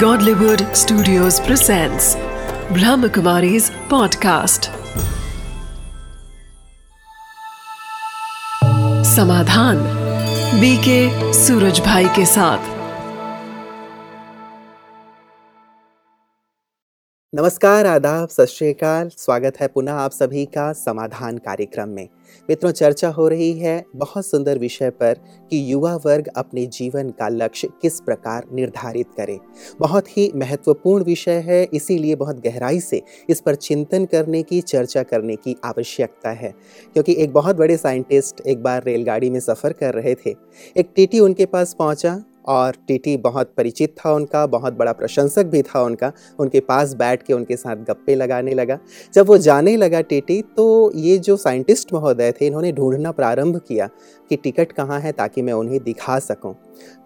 Godlywood Studios presents Brahmakumari's podcast. Samadhan BK Suraj भाई के साथ नमस्कार, आदाब, सत श्रीकाल स्वागत है पुनः आप सभी का समाधान कार्यक्रम में। मित्रों, चर्चा हो रही है बहुत सुंदर विषय पर कि युवा वर्ग अपने जीवन का लक्ष्य किस प्रकार निर्धारित करे। बहुत ही महत्वपूर्ण विषय है, इसीलिए बहुत गहराई से इस पर चिंतन करने की, चर्चा करने की आवश्यकता है। क्योंकि एक बहुत बड़े साइंटिस्ट एक बार रेलगाड़ी में सफ़र कर रहे थे। एक टीटी उनके पास पहुँचा और टीटी बहुत परिचित था उनका, बहुत बड़ा प्रशंसक भी था उनका। उनके पास बैठ के उनके साथ गप्पे लगाने लगा। जब वो जाने लगा टीटी तो ये जो साइंटिस्ट महोदय थे, इन्होंने ढूंढना प्रारंभ किया कि टिकट कहाँ है ताकि मैं उन्हें दिखा सकूँ।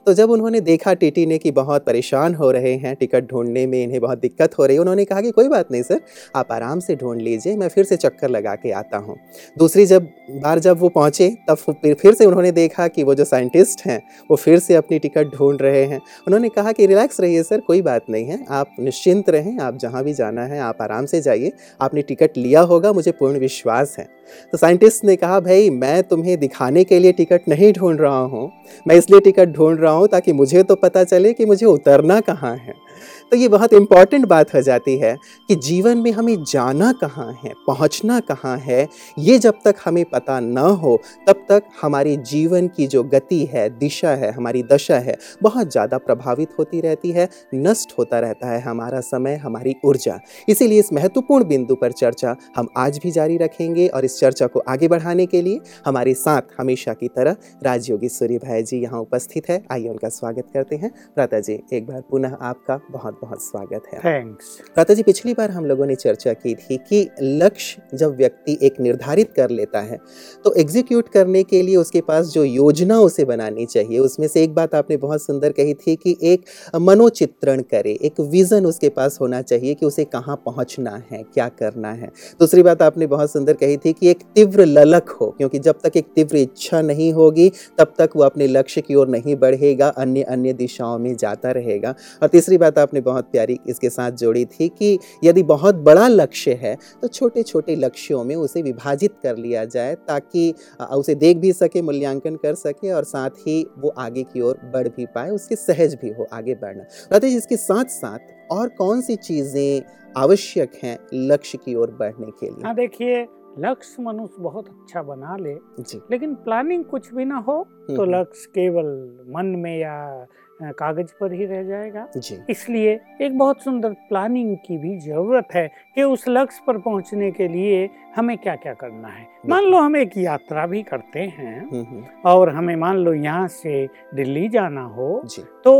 तो जब उन्होंने देखा टीटी ने कि बहुत परेशान हो रहे हैं, टिकट ढूँढने में इन्हें बहुत दिक्कत हो रही है, उन्होंने कहा कि कोई बात नहीं सर, आप आराम से ढूंढ लीजिए, मैं फिर से चक्कर लगा के आता हूँ। दूसरी जब, बार जब वो पहुँचे, तब फिर फिर से उन्होंने देखा कि वो जो साइंटिस्ट हैं, वो फिर से अपनी टिकट ढूंढ रहे हैं। उन्होंने कहा कि रिलैक्स रहिए सर, कोई बात नहीं है, आप निश्चिंत रहें, आप जहाँ भी जाना है, आप आराम से जाइए, आपने टिकट लिया होगा, मुझे पूर्ण विश्वास है। तो साइंटिस्ट ने कहा, भाई, मैं तुम्हें दिखाने के लिए टिकट नहीं ढूंढ रहा हूँ। मैं इसलिए टिकट ढूंढ रहा हूँ ताकि मुझे तो पता चले कि मुझे उतरना कहाँ है। तो ये बहुत इंपॉर्टेंट बात हो जाती है कि जीवन में हमें जाना कहाँ है, पहुँचना कहाँ है, ये जब तक हमें पता न हो, तब तक हमारे जीवन की जो गति है, दिशा है, हमारी दशा है, बहुत ज़्यादा प्रभावित होती रहती है, नष्ट होता रहता है हमारा समय, हमारी ऊर्जा। इसीलिए इस महत्वपूर्ण बिंदु पर चर्चा हम आज भी जारी रखेंगे और इस चर्चा को आगे बढ़ाने के लिए हमारे साथ हमेशा की तरह राजयोगी सूर्य भाई जी यहाँ उपस्थित है। आइए उनका स्वागत करते हैं। प्राता जी, एक बार पुनः आपका बहुत बहुत स्वागत है। थैंक्स जी पिछली बार हम लोगों ने चर्चा की थी कि लक्ष्य जब व्यक्ति एक निर्धारित कर लेता है तो एग्जीक्यूट करने के लिए उसके पास जो योजना उसे बनानी चाहिए उसमें से एक बात आपने बहुत सुंदर कही थी कि एक मनोचित्रण करे एक विजन उसके पास होना चाहिए कि उसे कहाँ पहुँचना है क्या करना है। दूसरी बात आपने बहुत सुंदर कही थी कि एक तीव्र ललक हो क्योंकि जब तक एक तीव्र इच्छा नहीं होगी तब तक वो अपने लक्ष्य की ओर नहीं बढ़ेगा अन्य अन्य दिशाओं में जाता रहेगा। और तीसरी बात आपने बहुत प्यारी इसके साथ जोड़ी थी कि यदि बहुत बड़ा लक्ष्य है तो छोटे छोटे लक्ष्यों में उसे विभाजित कर लिया जाए ताकि उसे देख भी सके, मूल्यांकन कर सके और साथ ही वो आगे की ओर बढ़ भी पाए, उसके सहज भी हो आगे बढ़ना। राधेश इसके साथ साथ और कौन सी चीज़ें आवश्यक हैं लक्ष्य की ओर बढ़ने के लिए? हाँ देखिए लक्ष्य मनुष्य बहुत अच्छा बना ले जी। लेकिन प्लानिंग कुछ भी ना हो तो हम्म। लक्ष्य केवल मन में या कागज़ पर ही रह जाएगा। इसलिए एक बहुत सुंदर प्लानिंग की भी ज़रूरत है कि उस लक्ष्य पर पहुँचने के लिए हमें क्या क्या करना है। मान लो हम एक यात्रा भी करते हैं हम्म, हम्म, और हमें मान लो यहाँ से दिल्ली जाना हो तो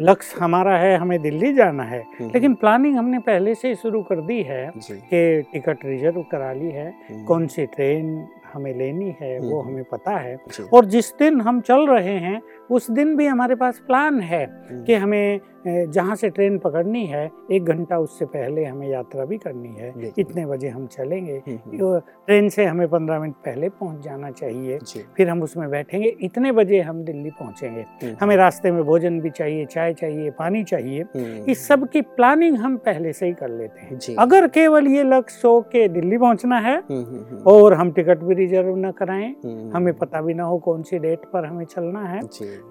लक्ष्य हमारा है हमें दिल्ली जाना है। हम्म, लेकिन प्लानिंग हमने पहले से ही शुरू कर दी है कि टिकट रिज़र्व करा ली है हम्म, कौन सी ट्रेन हमें लेनी है वो हम्म। हमें पता है। और जिस दिन हम चल रहे हैं उस दिन भी हमारे पास प्लान है हम्म, कि हमें जहाँ से ट्रेन पकड़नी है एक घंटा उससे पहले हमें यात्रा भी करनी है। इतने बजे हम चलेंगे। हम्म, हम्म, ट्रेन से हमें पंद्रह मिनट पहले पहुँच जाना चाहिए। फिर हम उसमें बैठेंगे। इतने बजे हम दिल्ली पहुँचेंगे। हम्म, हमें रास्ते में भोजन भी चाहिए चाय चाहिए पानी चाहिए। इस सब की प्लानिंग हम पहले से ही कर लेते हैं। अगर केवल ये लक्ष्य हो के दिल्ली पहुँचना है और हम टिकट भी रिज़र्व न कराएँ हमें पता भी ना हो कौन सी डेट पर हमें चलना है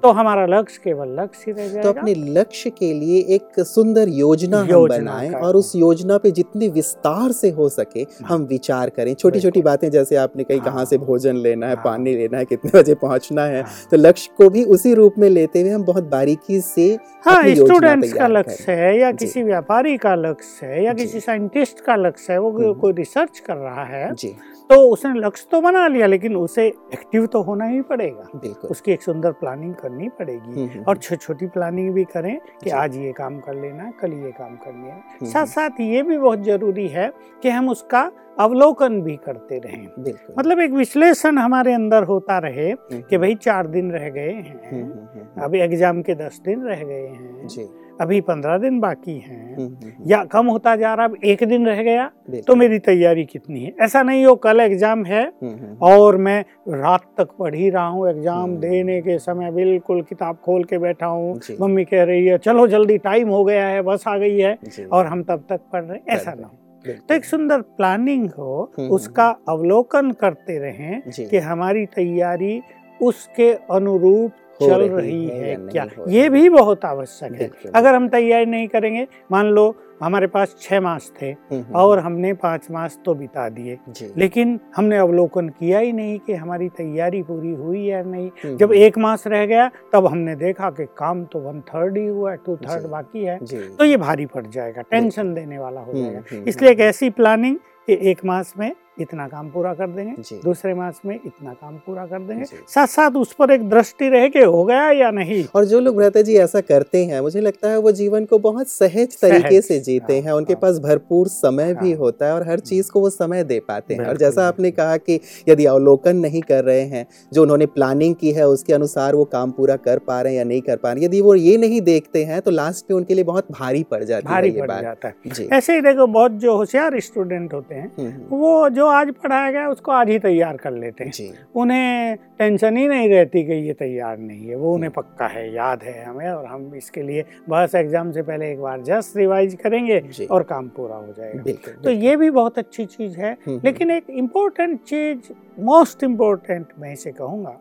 तो हमारा लक्ष्य केवल लक्ष्य ही रह तो अपने लक्ष्य के लिए एक सुंदर योजना योजना हम बनाएँ और उस योजना पे जितने विस्तार से हो सके हम विचार करें छोटी छोटी बातें जैसे आपने कही कहाँ से हाँ। भोजन लेना है हाँ। पानी लेना है कितने बजे पहुँचना है हाँ। तो लक्ष्य को भी उसी रूप में लेते हुए हम बहुत बारीकी से हाँ स्टूडेंट्स का लक्ष्य है या किसी व्यापारी का लक्ष्य है या किसी साइंटिस्ट का लक्ष्य है वो हम्म। कोई रिसर्च कर रहा है जी तो उसने लक्ष्य तो बना लिया लेकिन उसे एक्टिव तो होना ही पड़ेगा। बिल्कुल। उसकी एक सुंदर प्लानिंग करनी पड़ेगी। हम्म, हम्म, और छोटी छोटी प्लानिंग भी करें कि आज ये काम कर लेना कल ये काम कर है। हम्म, साथ साथ ये भी बहुत ज़रूरी है कि हम उसका अवलोकन भी करते रहे। मतलब एक विश्लेषण हमारे अंदर होता रहे हम्म, कि भाई चार दिन रह गए हम्म, हैं। हम्म, हम्म, अभी एग्ज़ाम के दस दिन रह गए हैं। जी। अभी पंद्रह दिन बाकी हैं। हम्म, हम्म, या कम होता जा रहा अब एक दिन रह गया तो मेरी तैयारी कितनी है? ऐसा नहीं हो कल एग्ज़ाम है हम्म, हम्म, और मैं रात तक पढ़ ही रहा हूँ एग्ज़ाम हम्म। देने के समय बिल्कुल किताब खोल के बैठा हूँ। मम्मी कह रही है चलो जल्दी टाइम हो गया है बस आ गई है और हम तब तक पढ़ रहे ऐसा ना हो। तो एक सुंदर प्लानिंग हो हम्म, उसका अवलोकन करते रहें कि हमारी तैयारी उसके अनुरूप चल रही रही है है क्या? ये भी बहुत आवश्यक है। अगर हम तैयारी नहीं करेंगे मान लो हमारे पास छह मास थे हम्म, हम्म, और हमने पाँच मास तो बिता दिए। लेकिन हमने अवलोकन किया ही नहीं कि हमारी तैयारी पूरी हुई या नहीं। हम्म, जब एक मास रह गया तब हमने देखा कि काम तो वन थर्ड ही हुआ है टू थर्ड बाकी है। तो ये भारी पड़ जाएगा टेंशन देने वाला हो जाएगा। इसलिए एक ऐसी प्लानिंग कि एक मास में इतना काम पूरा कर देंगे। दूसरे मास में इतना काम पूरा कर देंगे। साथ साथ उस पर एक दृष्टि रहे कि हो गया या नहीं। और जो लोग भ्राता जी ऐसा करते हैं। मुझे लगता है वो जीवन को बहुत सहज तरीके से जीते हाँ, हैं। उनके हाँ। पास भरपूर समय भी हाँ। होता है और हर चीज़ को वो समय दे पाते हैं। और जैसा आपने कहा कि यदि अवलोकन नहीं कर रहे हैं जो उन्होंने प्लानिंग की है उसके अनुसार वो काम पूरा कर पा रहे हैं या नहीं कर पा रहे यदि वो ये नहीं देखते हैं तो लास्ट में उनके लिए बहुत भारी पड़ जाती भारी है पड़ जाता है। ऐसे ही देखो बहुत जो होशियार स्टूडेंट होते हैं हम्म, हम्म, वो जो आज पढ़ाया गया उसको आज ही तैयार कर लेते हैं। उन्हें टेंशन ही नहीं रहती कि ये तैयार नहीं है वो उन्हें पक्का है याद है हमें और हम इसके लिए बस एग्ज़ाम से पहले एक बार जस्ट रिवाइज करेंगे और काम पूरा हो जाएगा। बिल्कुल तो ये भी बहुत अच्छी चीज़ है हम्म, लेकिन एक इम्पोर्टेंट चीज़ मोस्ट इम्पोर्टेंट मैं इसे कहूँगा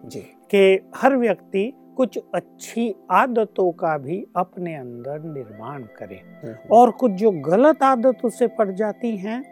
कि हर व्यक्ति कुछ अच्छी आदतों का भी अपने अंदर निर्माण करे हम्म, और कुछ जो गलत आदत उससे पड़ जाती हैं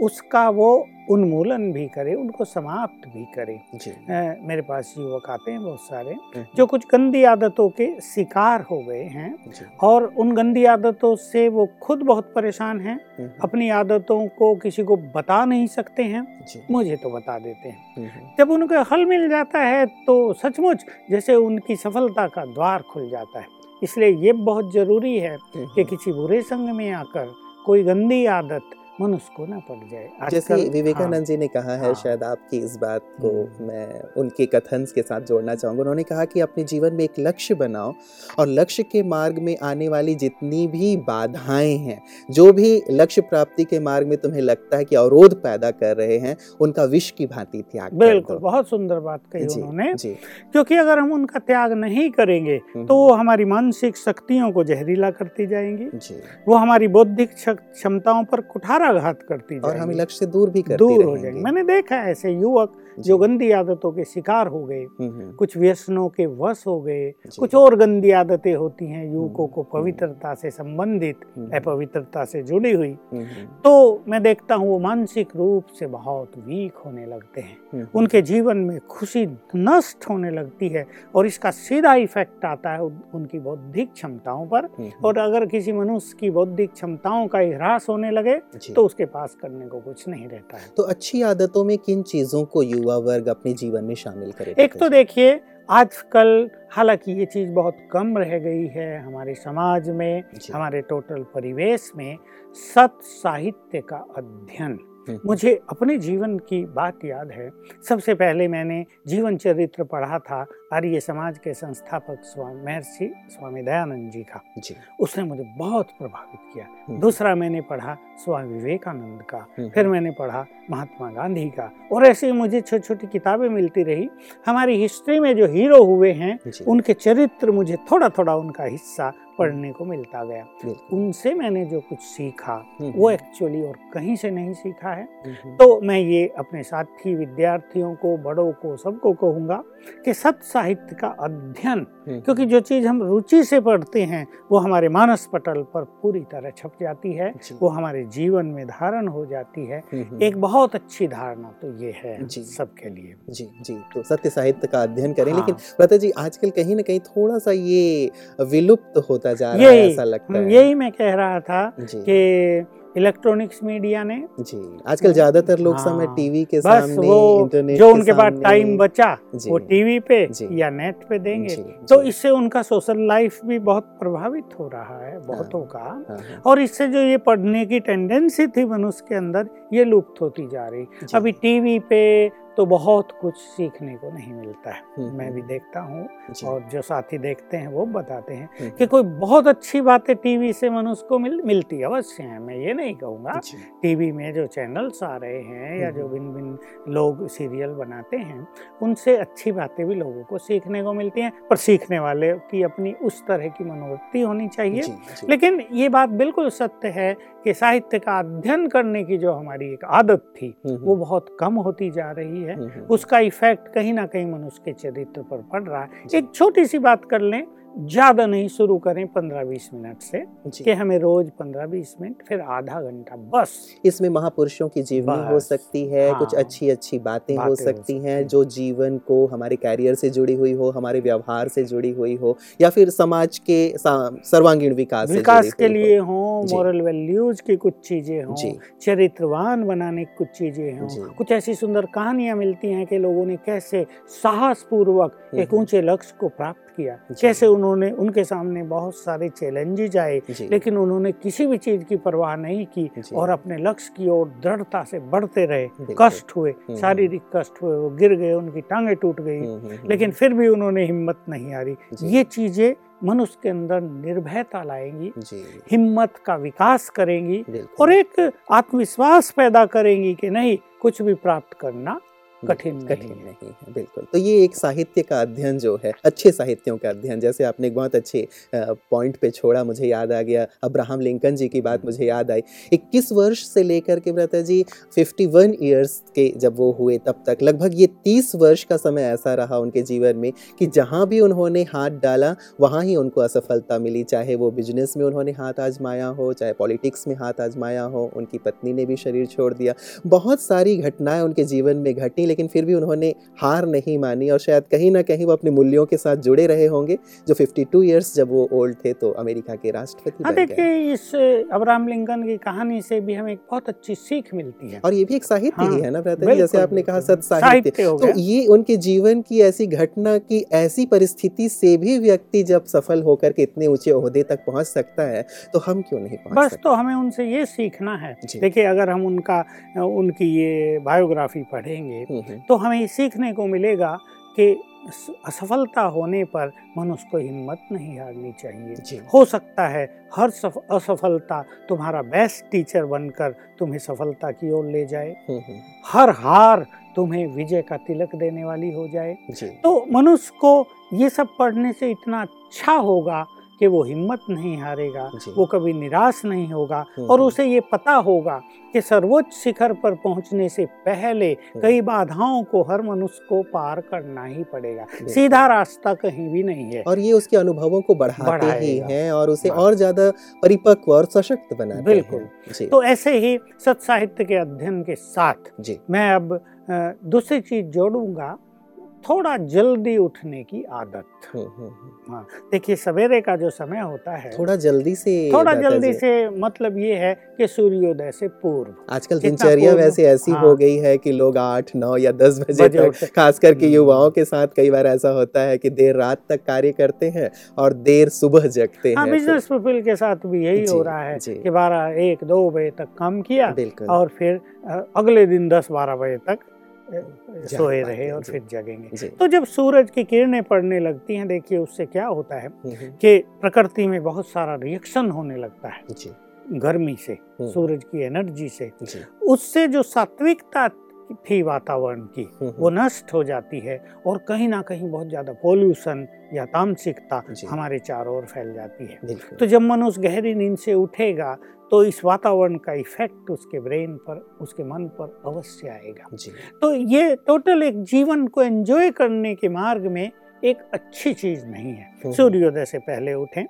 उसका वो उन्मूलन भी करे उनको समाप्त भी करे। अ, मेरे पास युवक आते हैं बहुत सारे हम्म, जो कुछ गंदी आदतों के शिकार हो गए हैं और उन गंदी आदतों से वो खुद बहुत परेशान हैं हम्म, अपनी आदतों को किसी को बता नहीं सकते हैं मुझे तो बता देते हैं। हम्म, हम्म, जब उनको हल मिल जाता है तो सचमुच जैसे उनकी सफलता का द्वार खुल जाता है। इसलिए ये बहुत ज़रूरी है हम्म, कि किसी बुरे संग में आकर कोई गंदी आदत मनुष्य को ना पड़ जाए। जैसे विवेकानंद जी ने कहा है हाँ। शायद आपकी इस बात को हम्म। मैं उनके कथन के साथ जोड़ना चाहूँगा। उन्होंने कहा कि अपने जीवन में एक लक्ष्य बनाओ और लक्ष्य के मार्ग में आने वाली जितनी भी बाधाएँ हैं जो भी लक्ष्य प्राप्ति के मार्ग में तुम्हें लगता है कि अवरोध पैदा कर रहे हैं उनका विष की भांति त्याग बिल्कुल बहुत सुंदर बात कही जी उन्होंने। जी। क्योंकि अगर हम उनका त्याग नहीं करेंगे हम्म, तो वो हमारी मानसिक शक्तियों को जहरीला करती जाएँगी। वो हमारी बौद्धिक क्षमताओं पर कुठाराघात करती और हम लक्ष्य से दूर भी करती दूर हो जाएँगे। मैंने देखा है ऐसे युवक जी, गंदी आदतों के शिकार हो गए हम्म, हम्म, कुछ व्यसनों के वश हो गए कुछ और गंदी आदतें होती हैं युवकों को हम्म, पवित्रता से संबंधित अपवित्रता से जुड़ी हुई। तो मैं देखता हूँ वो मानसिक रूप से बहुत वीक होने लगते हैं। उनके जीवन में खुशी नष्ट होने लगती है और इसका सीधा इफ़ेक्ट आता है उनकी बौद्धिक क्षमताओं पर। और अगर किसी मनुष्य की बौद्धिक क्षमताओं का ह्रास होने लगे तो उसके पास करने को कुछ नहीं रहता है। तो अच्छी आदतों में किन चीज़ों को युवा वर्ग अपने जीवन में शामिल करें एक तो देखिए आजकल हालाँकि ये चीज़ बहुत कम रह गई है हमारे समाज में हमारे टोटल परिवेश में सत साहित्य का अध्ययन। हम्म, मुझे अपने जीवन की बात याद है। सबसे पहले मैंने जीवन चरित्र पढ़ा था आर्य समाज के संस्थापक स्वामी महर्षि स्वामी दयानंद जी का। जी। उसने मुझे बहुत प्रभावित किया। हम्म, दूसरा मैंने पढ़ा स्वामी विवेकानंद का हम्म, फिर मैंने पढ़ा महात्मा गांधी का। और ऐसे ही मुझे छोटी छोटी किताबें मिलती रही। हमारी हिस्ट्री में जो हीरो हुए हैं उनके चरित्र मुझे थोड़ा थोड़ा उनका हिस्सा पढ़ने को मिलता गया। उनसे मैंने जो कुछ सीखा हम्म, वो एक्चुअली और कहीं से नहीं सीखा है। हम्म, तो मैं ये अपने साथी विद्यार्थियों को बड़ों को सबको कहूँगा कि सत साहित्य का अध्ययन हम्म, क्योंकि जो चीज़ हम रुचि से पढ़ते हैं वो हमारे मानस पटल पर पूरी तरह छप जाती है वो हमारे जीवन में धारण हो जाती है। हम्म, हम्म, एक बहुत अच्छी धारणा तो ये है सबके लिए। जी जी तो सत्य साहित्य का अध्ययन करें हाँ। लेकिन प्रता जी आजकल कहीं ना कहीं थोड़ा सा ये विलुप्त होता जा रहा है ऐसा लगता हम्म, है। यही मैं कह रहा था कि इलेक्ट्रॉनिक्स मीडिया ने। जी आजकल ज़्यादातर लोग हाँ। समय टीवी के सामने वो इंटरनेट जो के उनके पास टाइम बचा वो टीवी पे या नेट पे देंगे। जी, तो जी, इससे उनका सोशल लाइफ भी बहुत प्रभावित हो रहा है बहुतों का हाँ, हाँ, और इससे जो ये पढ़ने की टेंडेंसी थी मनुष्य के अंदर ये लुप्त होती जा रही। अभी टीवी पे तो बहुत कुछ सीखने को नहीं मिलता है। हम्म, मैं भी हम्म, देखता हूँ और जो साथी देखते हैं वो बताते हैं हम्म, कि कोई बहुत अच्छी बातें टीवी से मनुष्य को मिल मिलती अवश्य है मैं ये नहीं कहूँगा। टीवी में जो चैनल्स आ रहे हैं या जो। भिन्न भिन्न लोग सीरियल बनाते हैं उनसे अच्छी बातें भी लोगों को सीखने को मिलती हैं पर सीखने वाले की अपनी उस तरह की मनोवृत्ति होनी चाहिए। लेकिन ये बात बिल्कुल सत्य है कि साहित्य का अध्ययन करने की जो हमारी एक आदत थी हम्म, वो बहुत कम होती जा रही है। हम्म, हम्म, उसका इफ़ेक्ट कहीं ना कहीं मनुष्य के चरित्र पर पड़ रहा है। एक छोटी सी बात कर लें ज़्यादा नहीं शुरू करें पंद्रह बीस मिनट से कि हमें रोज पंद्रह बीस मिनट फिर आधा घंटा बस इसमें महापुरुषों की जीवनी हो सकती है हाँ। कुछ अच्छी अच्छी बातें हो बातें हो सकती हैं सकती जो जीवन को हमारे कैरियर से जुड़ी हुई हो हमारे व्यवहार से जुड़ी हुई हो या फिर समाज के सर्वांगीण विकास विकास के लिए हो। मॉरल वैल्यूज़ की कुछ चीज़ें हों चरित्रवान बनाने की कुछ चीज़ें। हों कुछ ऐसी सुंदर कहानियाँ मिलती हैं कि लोगों ने कैसे साहस पूर्वक एक हम्म। ऊँचे लक्ष्य को प्राप्त किया। कैसे उन्होंने उनके सामने बहुत सारे चैलेंजेज आए लेकिन उन्होंने किसी भी चीज़ की परवाह नहीं की और अपने लक्ष्य की ओर दृढ़ता से बढ़ते रहे। कष्ट हुए हम्म। शारीरिक कष्ट हुए वो गिर गए उनकी टांगे टूट गई। हम्म, हम्म, हम्म, लेकिन फिर भी उन्होंने हिम्मत नहीं हारी। ये चीज़ें मनुष्य के अंदर निर्भयता लाएँगी हिम्मत का विकास करेंगी और एक आत्मविश्वास पैदा करेंगी कि नहीं कुछ भी प्राप्त करना कठिन कठिन है। नहीं है बिल्कुल। तो ये एक साहित्य का अध्ययन जो है अच्छे साहित्यों का अध्ययन जैसे आपने एक बहुत अच्छे पॉइंट पे छोड़ा मुझे याद आ गया अब्राहम लिंकन जी की बात मुझे याद आई। 21 वर्ष से लेकर के व्रता जी 51 इयर्स के जब वो हुए तब तक लगभग ये 30 वर्ष का समय ऐसा रहा उनके जीवन में कि जहाँ भी उन्होंने हाथ डाला वहाँ ही उनको असफलता मिली चाहे वो बिज़नेस में उन्होंने हाथ आजमाया हो चाहे पॉलिटिक्स में हाथ आजमाया हो उनकी पत्नी ने भी शरीर छोड़ दिया। बहुत सारी घटनाएँ उनके जीवन में घटी लेकिन फिर भी उन्होंने हार नहीं मानी और शायद कहीं ना कहीं वो अपने मूल्यों के साथ जुड़े रहे होंगे जो 52 इयर्स जब वो ओल्ड थे तो अमेरिका के राष्ट्रपति हाँ देखिए इस अब्राहम लिंकन की कहानी से भी हमें एक बहुत अच्छी सीख मिलती है। और ये भी एक साहित्य हाँ, ही हाँ, ना भ्राता जैसे आपने कहा सत साहित्य तो ये उनके जीवन की ऐसी घटना की ऐसी परिस्थिति से भी व्यक्ति जब सफल होकर के इतने ऊँचे ओहदे तक पहुँच सकता है तो हम क्यों नहीं पहुँच बस तो हमें उनसे ये सीखना है। देखिए अगर हम उनका उनकी ये बायोग्राफी पढ़ेंगे हम्म, तो हमें सीखने को मिलेगा कि असफलता होने पर मनुष्य को हिम्मत नहीं हारनी चाहिए। हो सकता है हर सफ, असफलता तुम्हारा बेस्ट टीचर बनकर तुम्हें सफलता की ओर ले जाए। हम्म, हम्म, हर हार तुम्हें विजय का तिलक देने वाली हो जाए। तो मनुष्य को ये सब पढ़ने से इतना अच्छा होगा कि वो हिम्मत नहीं हारेगा वो कभी निराश नहीं होगा हम्म, और हम्म। उसे ये पता होगा कि सर्वोच्च शिखर पर पहुँचने से पहले हम्म। कई बाधाओं को हर मनुष्य को पार करना ही पड़ेगा सीधा रास्ता कहीं भी नहीं है और ये उसके अनुभवों को बढ़ाते ही। हैं और उसे। और ज़्यादा परिपक्व और सशक्त बना बिल्कुल। तो ऐसे ही सत साहित्य के अध्ययन के साथ मैं अब दूसरी चीज़ जोड़ूँगा थोड़ा जल्दी उठने की आदत हम्म, हम्म, हम्म। हाँ देखिए सवेरे का जो समय होता है थोड़ा जल्दी से थोड़ा जल्दी से मतलब ये है कि सूर्योदय से पूर्व आजकल दिनचर्या वैसे ऐसी हाँ। हो गई है कि लोग आठ नौ या दस बजे तक खास करके। युवाओं के साथ कई बार ऐसा होता है कि देर रात तक कार्य करते हैं और देर सुबह जगते हाँ हैं बिज़नेस पीपल के साथ भी यही हो रहा है। कि बारह एक दो बजे तक काम किया और फिर अगले दिन दस बारह बजे तक सोए रहे और फिर जगेंगे। तो जब सूरज की किरणें पड़ने लगती हैं देखिए उससे क्या होता है हम्म, हम्म, कि प्रकृति में बहुत सारा रिएक्शन होने लगता है गर्मी से हम्म, सूरज की एनर्जी से। उससे जो सात्विकता थी वातावरण की। हम्म, वो नष्ट हो जाती है और कहीं ना कहीं बहुत ज़्यादा पोल्यूशन या तामसिकता हमारे चारों ओर फैल जाती है। तो जब मनुष्य गहरी नींद से उठेगा तो इस वातावरण का इफ़ेक्ट उसके ब्रेन पर उसके मन पर अवश्य आएगा। जी। तो ये टोटल एक जीवन को एंजॉय करने के मार्ग में एक अच्छी चीज़ नहीं है। हम्म। सूर्योदय से पहले उठें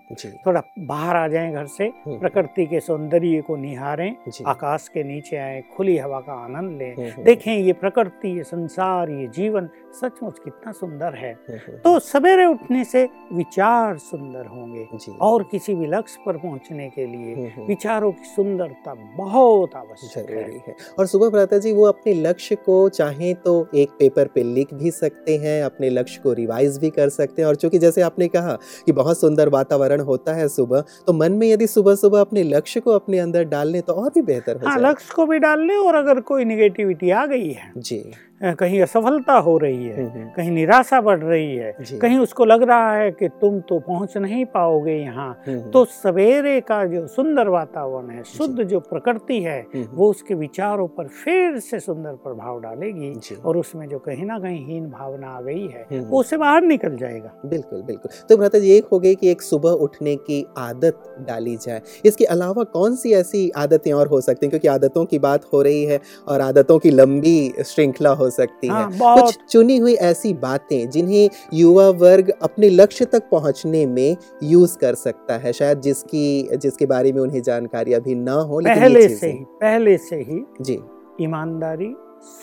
थोड़ा बाहर आ जाएँ घर से हम्म, प्रकृति के सौंदर्य को निहारें आकाश के नीचे आए खुली हवा का आनंद लें। हम्म, हम्म, देखें ये प्रकृति ये संसार ये जीवन सचमुच कितना सुंदर है। हम्म, हम्म, तो सवेरे उठने से विचार सुंदर होंगे और किसी भी लक्ष्य पर पहुँचने के लिए हम्म, हम्म, विचारों की सुंदरता बहुत आवश्यक है। और सुबह प्रातः जी वो अपने लक्ष्य को चाहें तो एक पेपर पे लिख भी सकते हैं अपने लक्ष्य को रिवाइज भी कर सकते हैं। और चूँकि जैसे आपने कहा कि बहुत सुंदर वातावरण होता है सुबह। तो मन में यदि सुबह सुबह अपने लक्ष्य को अपने अंदर डाल लें तो और भी बेहतर हो हाँ लक्ष्य को भी डाल लें और अगर कोई निगेटिविटी आ गई है जी। कहीं असफलता हो रही है हम्म, हम्म, कहीं निराशा बढ़ रही है कहीं उसको लग रहा है कि तुम तो पहुँच नहीं पाओगे यहाँ। हम्म, तो सवेरे का जो सुंदर वातावरण है शुद्ध जो प्रकृति है वो उसके विचारों पर फिर से सुंदर प्रभाव डालेगी और उसमें जो कहीं ना कहीं हीन भावना आ गई है वो उससे बाहर निकल जाएगा। बिल्कुल बिल्कुल। तो भ्राता जी एक हो गई कि एक सुबह उठने की आदत डाली जाए। इसके अलावा कौन सी ऐसी आदतें और हो सकती हैं? क्योंकि आदतों की बात हो रही है और आदतों की लंबी श्रृंखला हो सकती हाँ है। कुछ चुनी हुई ऐसी बातें जिन्हें युवा वर्ग अपने लक्ष्य तक पहुँचने में यूज़ कर सकता है शायद जिसकी जिसके बारे में उन्हें जानकारी अभी ना हो लेकिन पहले से ही पहले से ही जी। ईमानदारी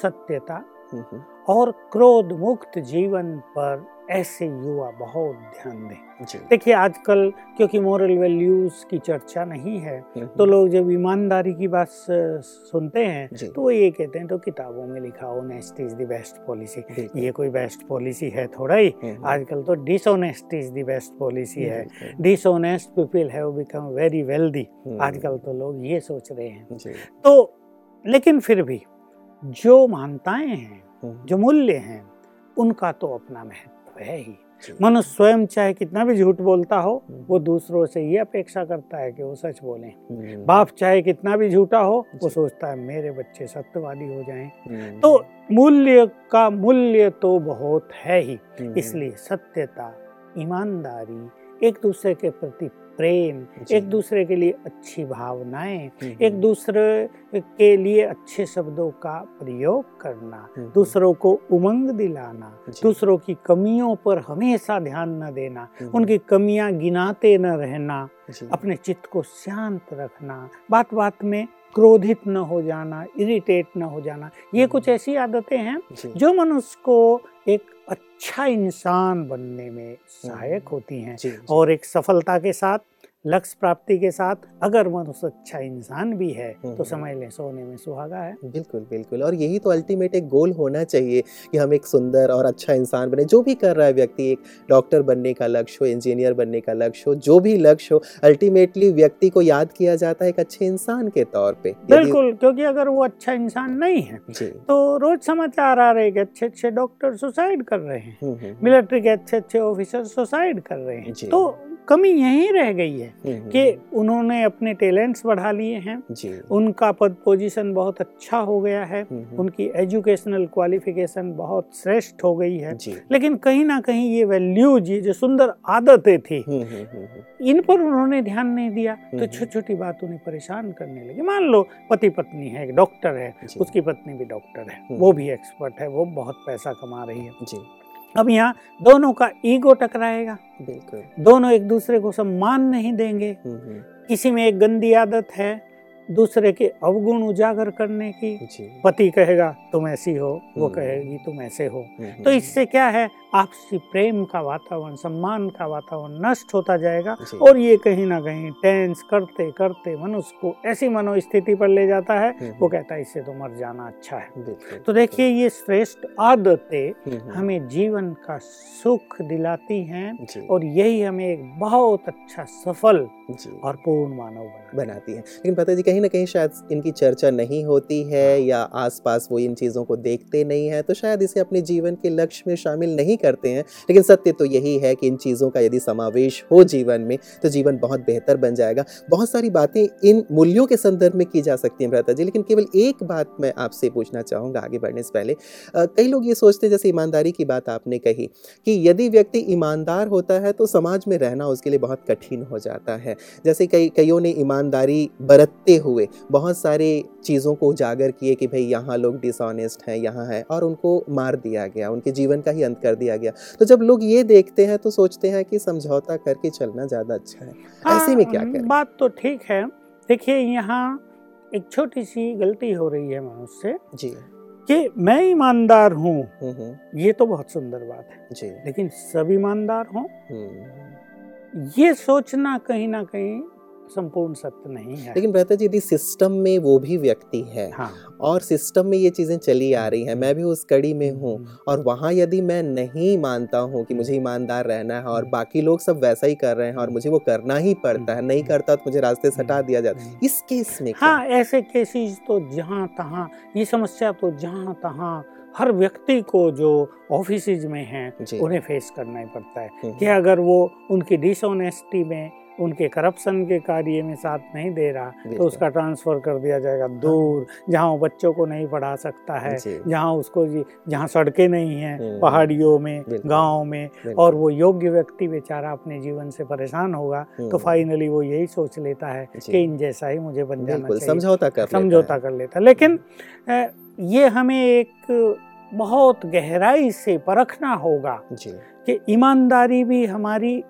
सत्यता हम्म, हम्म, और क्रोध मुक्त जीवन पर ऐसे युवा बहुत ध्यान दें। देखिए आजकल क्योंकि मॉरल वैल्यूज़ की चर्चा नहीं है हम्म, तो लोग जब ईमानदारी की बात सुनते हैं तो वो ये कहते हैं तो किताबों में लिखा honest is the best policy ये कोई बेस्ट पॉलिसी है थोड़ा ही। हम्म, आजकल तो dishonest is the best policy है। Dishonest people have become very wealthy hmm, आजकल तो लोग ये सोच रहे हैं। तो लेकिन फिर भी जो मानताएँ हैं हम्म, जो मूल्य हैं उनका तो अपना महत्व है ही। मनुष्य स्वयं चाहे कितना भी झूठ बोलता हो हम्म, वो दूसरों से ये अपेक्षा करता है कि वो सच बोलें। हम्म, बाप चाहे कितना भी झूठा हो वो सोचता है मेरे बच्चे सत्यवादी हो जाएँ। हम्म, तो मूल्य का मूल्य तो बहुत है ही। इसलिए सत्यता ईमानदारी एक दूसरे के प्रति प्रेम एक दूसरे के लिए अच्छी भावनाएँ हम्म, एक दूसरे के लिए अच्छे शब्दों का प्रयोग करना हम्म, दूसरों को उमंग दिलाना दूसरों की कमियों पर हमेशा ध्यान न देना हम्म, उनकी कमियाँ गिनाते न रहना अपने चित्त को शांत रखना बात बात में क्रोधित न हो जाना इरिटेट न हो जाना ये कुछ ऐसी आदतें हैं जो। मनुष्य को एक अच्छा इंसान बनने में सहायक होती हैं और एक सफलता के साथ लक्ष्य प्राप्ति के साथ अगर मनुष्य अच्छा इंसान भी है हम्म। तो समझ लें सोने में सुहागा है। बिल्कुल बिल्कुल। और यही तो अल्टीमेट एक गोल होना चाहिए कि हम एक सुंदर और अच्छा इंसान बने। जो भी कर रहा है व्यक्ति एक डॉक्टर बनने का लक्ष्य हो इंजीनियर बनने का लक्ष्य हो जो भी लक्ष्य हो अल्टीमेटली व्यक्ति को याद किया जाता है एक अच्छे इंसान के तौर पर बिल्कुल क्योंकि अगर वो अच्छा इंसान नहीं है तो रोज समाचार आ रहे हैं कि अच्छे अच्छे डॉक्टर सुसाइड कर रहे हैं। हम्म, हम्म, मिलिट्री के अच्छे अच्छे ऑफिसर सुसाइड कर रहे हैं। तो कमी यही रह गई है हम्म, कि उन्होंने अपने टैलेंट्स बढ़ा लिए हैं। उनका पद पोजीशन बहुत अच्छा हो गया है। हम्म, हम्म, उनकी एजुकेशनल क्वालिफिकेशन बहुत श्रेष्ठ हो गई है। लेकिन कहीं ना कहीं ये वैल्यूज़ ये जो सुंदर आदतें थी हम्म, हम्म, हम्म, हम्म, इन पर उन्होंने ध्यान नहीं दिया। तो हम्म। छोटी छोटी बात उन्हें परेशान करने लगी। मान लो पति पत्नी है एक डॉक्टर है उसकी पत्नी भी डॉक्टर है हम्म। वो भी एक्सपर्ट है वो बहुत पैसा कमा रही है। जी। अब यहाँ दोनों का ईगो टकराएगा। बिल्कुल। दोनों एक दूसरे को सम्मान नहीं देंगे। हम्म, हम्म, किसी में एक गंदी आदत है दूसरे के अवगुण उजागर करने की पति कहेगा तुम ऐसी हो वो हम्म। कहेगी तुम ऐसे हो। हम्म, तो इससे क्या है? आपसी प्रेम का वातावरण सम्मान का वातावरण नष्ट होता जाएगा और ये कहीं ना कहीं टेंस करते करते मनुष्य को ऐसी मनोस्थिति पर ले जाता है। हम्म, वो कहता है इससे तो मर जाना अच्छा है। तो देखिए ये श्रेष्ठ आदतें हम्म, हम्म, हमें जीवन का सुख दिलाती हैं और यही हमें एक बहुत अच्छा सफल और पूर्ण मानव बनाती है। बनाती है। लेकिन पता जी कहीं ना कहीं शायद इनकी चर्चा नहीं होती है या आसपास वो इन चीज़ों को देखते नहीं है तो शायद इसे अपने जीवन के लक्ष्य में शामिल नहीं करते हैं। लेकिन सत्य तो यही है कि इन चीज़ों का यदि समावेश हो जीवन में तो जीवन बहुत बेहतर बन जाएगा। बहुत सारी बातें इन मूल्यों के संदर्भ में की जा सकती हैं भ्राता जी लेकिन केवल एक बात मैं आपसे पूछना चाहूँगा आगे बढ़ने से पहले। कई लोग ये सोचते हैं जैसे ईमानदारी की बात आपने कही कि यदि व्यक्ति ईमानदार होता है तो समाज में रहना उसके लिए बहुत कठिन हो जाता है। जैसे कई कईयों ने ईमानदारी बरतते हुए बहुत सारे चीज़ों को उजागर किए कि भाई यहाँ लोग डिसऑनेस्ट हैं यहाँ है और उनको मार दिया गया उनके जीवन का ही अंत कर दिया गया। तो जब लोग ये देखते हैं तो सोचते हैं कि समझौता करके चलना ज़्यादा अच्छा है। ऐसे में क्या हाँ, करें? बात तो ठीक है देखिए यहाँ एक छोटी सी गलती हो रही है मनुष्य से जी। कि मैं ईमानदार हूँ। हम्म हम्म, ये तो बहुत सुंदर बात है। जी। लेकिन सब ईमानदार हों? हम्म। ये सोचना कहीं ना कहीं संपूर्ण सत्य नहीं है। लेकिन भ्राता जी यदि सिस्टम में वो भी व्यक्ति है हाँ। और सिस्टम में ये चीज़ें चली आ रही हैं मैं भी उस कड़ी में हूँ और वहाँ यदि मैं नहीं मानता हूँ कि मुझे ईमानदार रहना है और बाकी लोग सब वैसा ही कर रहे हैं और मुझे वो करना ही पड़ता है नहीं करता तो मुझे रास्ते से हटा दिया जाता है हम्म। इस केस में हाँ ऐसे केसेस तो जहाँ तहाँ ये समस्या तो जहाँ तहाँ हर व्यक्ति को जो ऑफ़िस में हैं उन्हें फेस करना ही पड़ता है। हम्म, कि अगर वो उनकी डिसऑनेस्टी में उनके करप्शन के कार्य में साथ नहीं दे रहा तो उसका ट्रांसफ़र कर दिया जाएगा दूर जहाँ वो बच्चों को नहीं पढ़ा सकता है जहाँ उसको जहाँ सड़कें नहीं हैं हम्म, पहाड़ियों में। गाँव में और वो योग्य व्यक्ति बेचारा अपने जीवन से परेशान होगा तो हम्म, फाइनली वो यही सोच लेता है कि इन जैसा ही मुझे बन जाना समझौता कर समझौता कर लेता लेकिन ये हमें एक बहुत गहराई से परखना होगा जी। कि ईमानदारी भी हमारी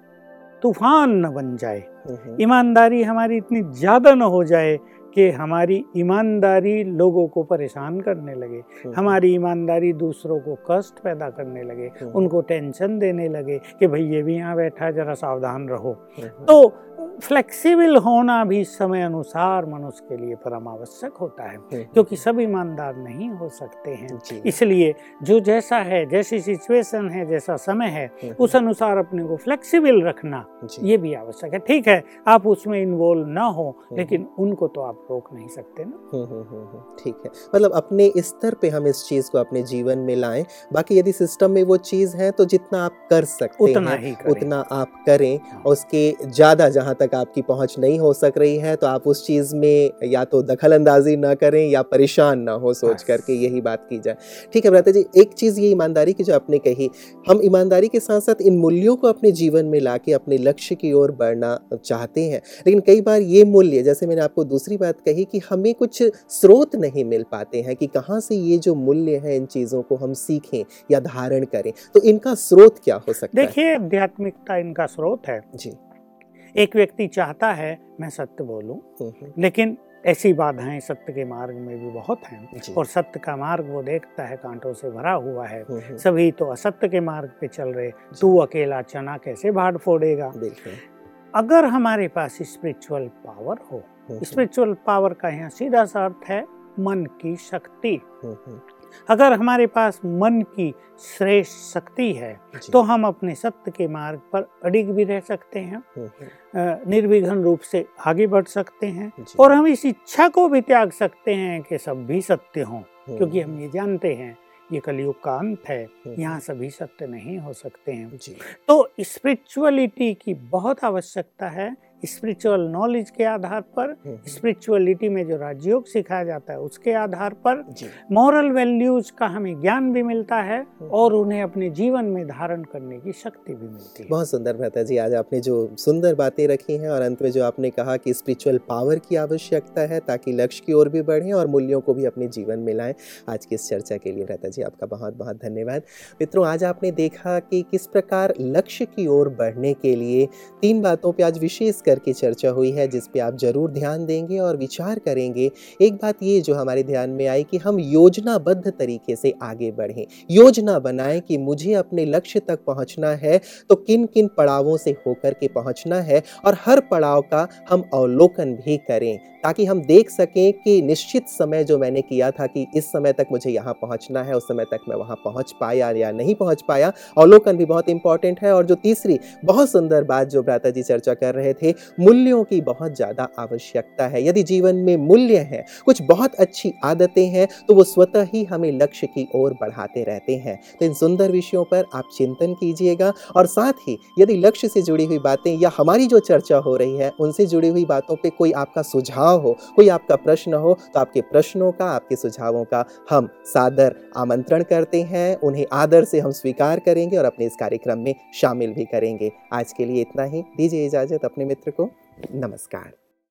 तूफ़ान न बन जाए। हम्म, हम्म, ईमानदारी हमारी इतनी ज़्यादा न हो जाए कि हमारी ईमानदारी लोगों को परेशान करने लगे हम्म, हमारी ईमानदारी दूसरों को कष्ट पैदा करने लगे हम्म, उनको टेंशन देने लगे कि भाई ये भी यहाँ बैठा है जरा सावधान रहो। हम्म, तो फ्लेक्सिबल होना भी समय अनुसार मनुष्य के लिए परम आवश्यक होता है क्योंकि सब ईमानदार नहीं हो सकते हैं। इसलिए जो जैसा है जैसी सिचुएशन है जैसा समय है उस अनुसार अपने को फ्लेक्सिबल रखना ये भी आवश्यक है। ठीक है आप उसमें इन्वॉल्व ना हो लेकिन उनको तो आप रोक नहीं सकते ना। हम्म, हम्म, हम्म, हम्म, ठीक है। मतलब अपने स्तर पे हम इस चीज़ को अपने जीवन में लाएँ। बाकी यदि सिस्टम में वो चीज़ है तो जितना आप कर सकते उतना हैं ही करें। उतना आप करें हाँ। और उसके ज़्यादा जहाँ तक आपकी पहुँच नहीं हो सक रही है तो आप उस चीज़ में या तो दखल अंदाजी ना करें या परेशान ना हो सोच करके यही बात की जाए। ठीक है भ्राता जी एक चीज़ ये ईमानदारी की जो आपने कही हम ईमानदारी के साथ साथ इन मूल्यों को अपने जीवन में लाके अपने लक्ष्य की ओर बढ़ना चाहते हैं। लेकिन कई बार ये मूल्य जैसे मैंने आपको दूसरी बात कही कि हमें कुछ स्रोत नहीं मिल पाते हैं कि कहाँ से ये जो मूल्य हैं इन चीज़ों को हम सीखें या धारण करें। तो इनका स्रोत क्या हो सकता है? देखिए आध्यात्मिकता इनका स्रोत है। जी। एक व्यक्ति चाहता है मैं सत्य बोलूँ हम्म, हम्म, लेकिन ऐसी बाधाएँ सत्य के मार्ग में भी बहुत हैं और सत्य का मार्ग वो देखता है कांटों से भरा हुआ है। हम्म, सभी तो असत्य के मार्ग पे चल रहे तू अकेला चना कैसे भाड़ फोड़ेगा? अगर हमारे पास स्पिरिचुअल पावर हो स्पिरिचुअल पावर का यहाँ सीधा सा अर्थ है मन की शक्ति। हम्म, हम्म, अगर हमारे पास मन की श्रेष्ठ शक्ति है तो हम अपने सत्य के मार्ग पर अडिग भी रह सकते हैं हम्म, हम्म, निर्विघ्न रूप से आगे बढ़ सकते हैं और हम इस इच्छा को भी त्याग सकते हैं कि सब भी सत्य हों हम्म, क्योंकि हम ये जानते हैं ये कलयुग का अंत है हम्म, यहाँ सभी सत्य नहीं हो सकते हैं। तो स्पिरिचुअलिटी की बहुत आवश्यकता है स्पिरिचुअल नॉलेज के आधार पर हम्म, स्पिरिचुअलिटी में जो राजयोग सिखाया जाता है उसके आधार पर मॉरल वैल्यूज़ का हमें ज्ञान भी मिलता है हम्म। और उन्हें अपने जीवन में धारण करने की शक्ति भी मिलती है। बहुत सुंदर भ्राता जी आज आपने जो सुंदर बातें रखी हैं और अंत में जो आपने कहा कि स्पिरिचुअल पावर की आवश्यकता है ताकि लक्ष्य की ओर भी बढ़ें और मूल्यों को भी अपने जीवन में लाएँ आज की इस चर्चा के लिए भ्राता जी आपका बहुत बहुत धन्यवाद। मित्रों आज आपने देखा कि किस प्रकार लक्ष्य की ओर बढ़ने के लिए तीन बातों पर आज विशेष करके चर्चा हुई है, जिस पे आप ज़रूर ध्यान देंगे और विचार करेंगे। एक बात ये जो हमारे ध्यान में आई कि हम योजनाबद्ध तरीके से आगे बढ़ें। योजना बनाएँ कि मुझे अपने लक्ष्य तक पहुँचना है तो किन किन पड़ावों से होकर के पहुँचना है और हर पड़ाव का हम अवलोकन भी करें, ताकि हम देख सकें कि निश्चित समय जो मैंने किया था कि इस समय तक मुझे यहाँ पहुँचना है, उस समय तक मैं वहाँ पहुँच पाया या नहीं पहुँच पाया। अवलोकन भी बहुत इंपॉर्टेंट है और जो तीसरी बहुत सुंदर बात जो भ्राता जी चर्चा कर रहे थे मूल्यों की बहुत ज़्यादा आवश्यकता है। यदि जीवन में मूल्य है, कुछ बहुत अच्छी आदतें हैं तो वो स्वतः ही हमें लक्ष्य की ओर बढ़ाते रहते हैं। तो इन सुंदर विषयों पर आप चिंतन कीजिएगा और साथ ही यदि लक्ष्य से जुड़ी हुई बातें या हमारी जो चर्चा हो रही है, उनसे जुड़ी हुई बातों पे कोई आपका सुझाव हो, कोई आपका प्रश्न हो तो आपके प्रश्नों का, आपके सुझावों का हम सादर आमंत्रण करते हैं। उन्हें आदर से हम स्वीकार करेंगे और अपने इस कार्यक्रम में शामिल भी करेंगे। आज के लिए इतना ही। दीजिए इजाज़त अपने को। नमस्कार।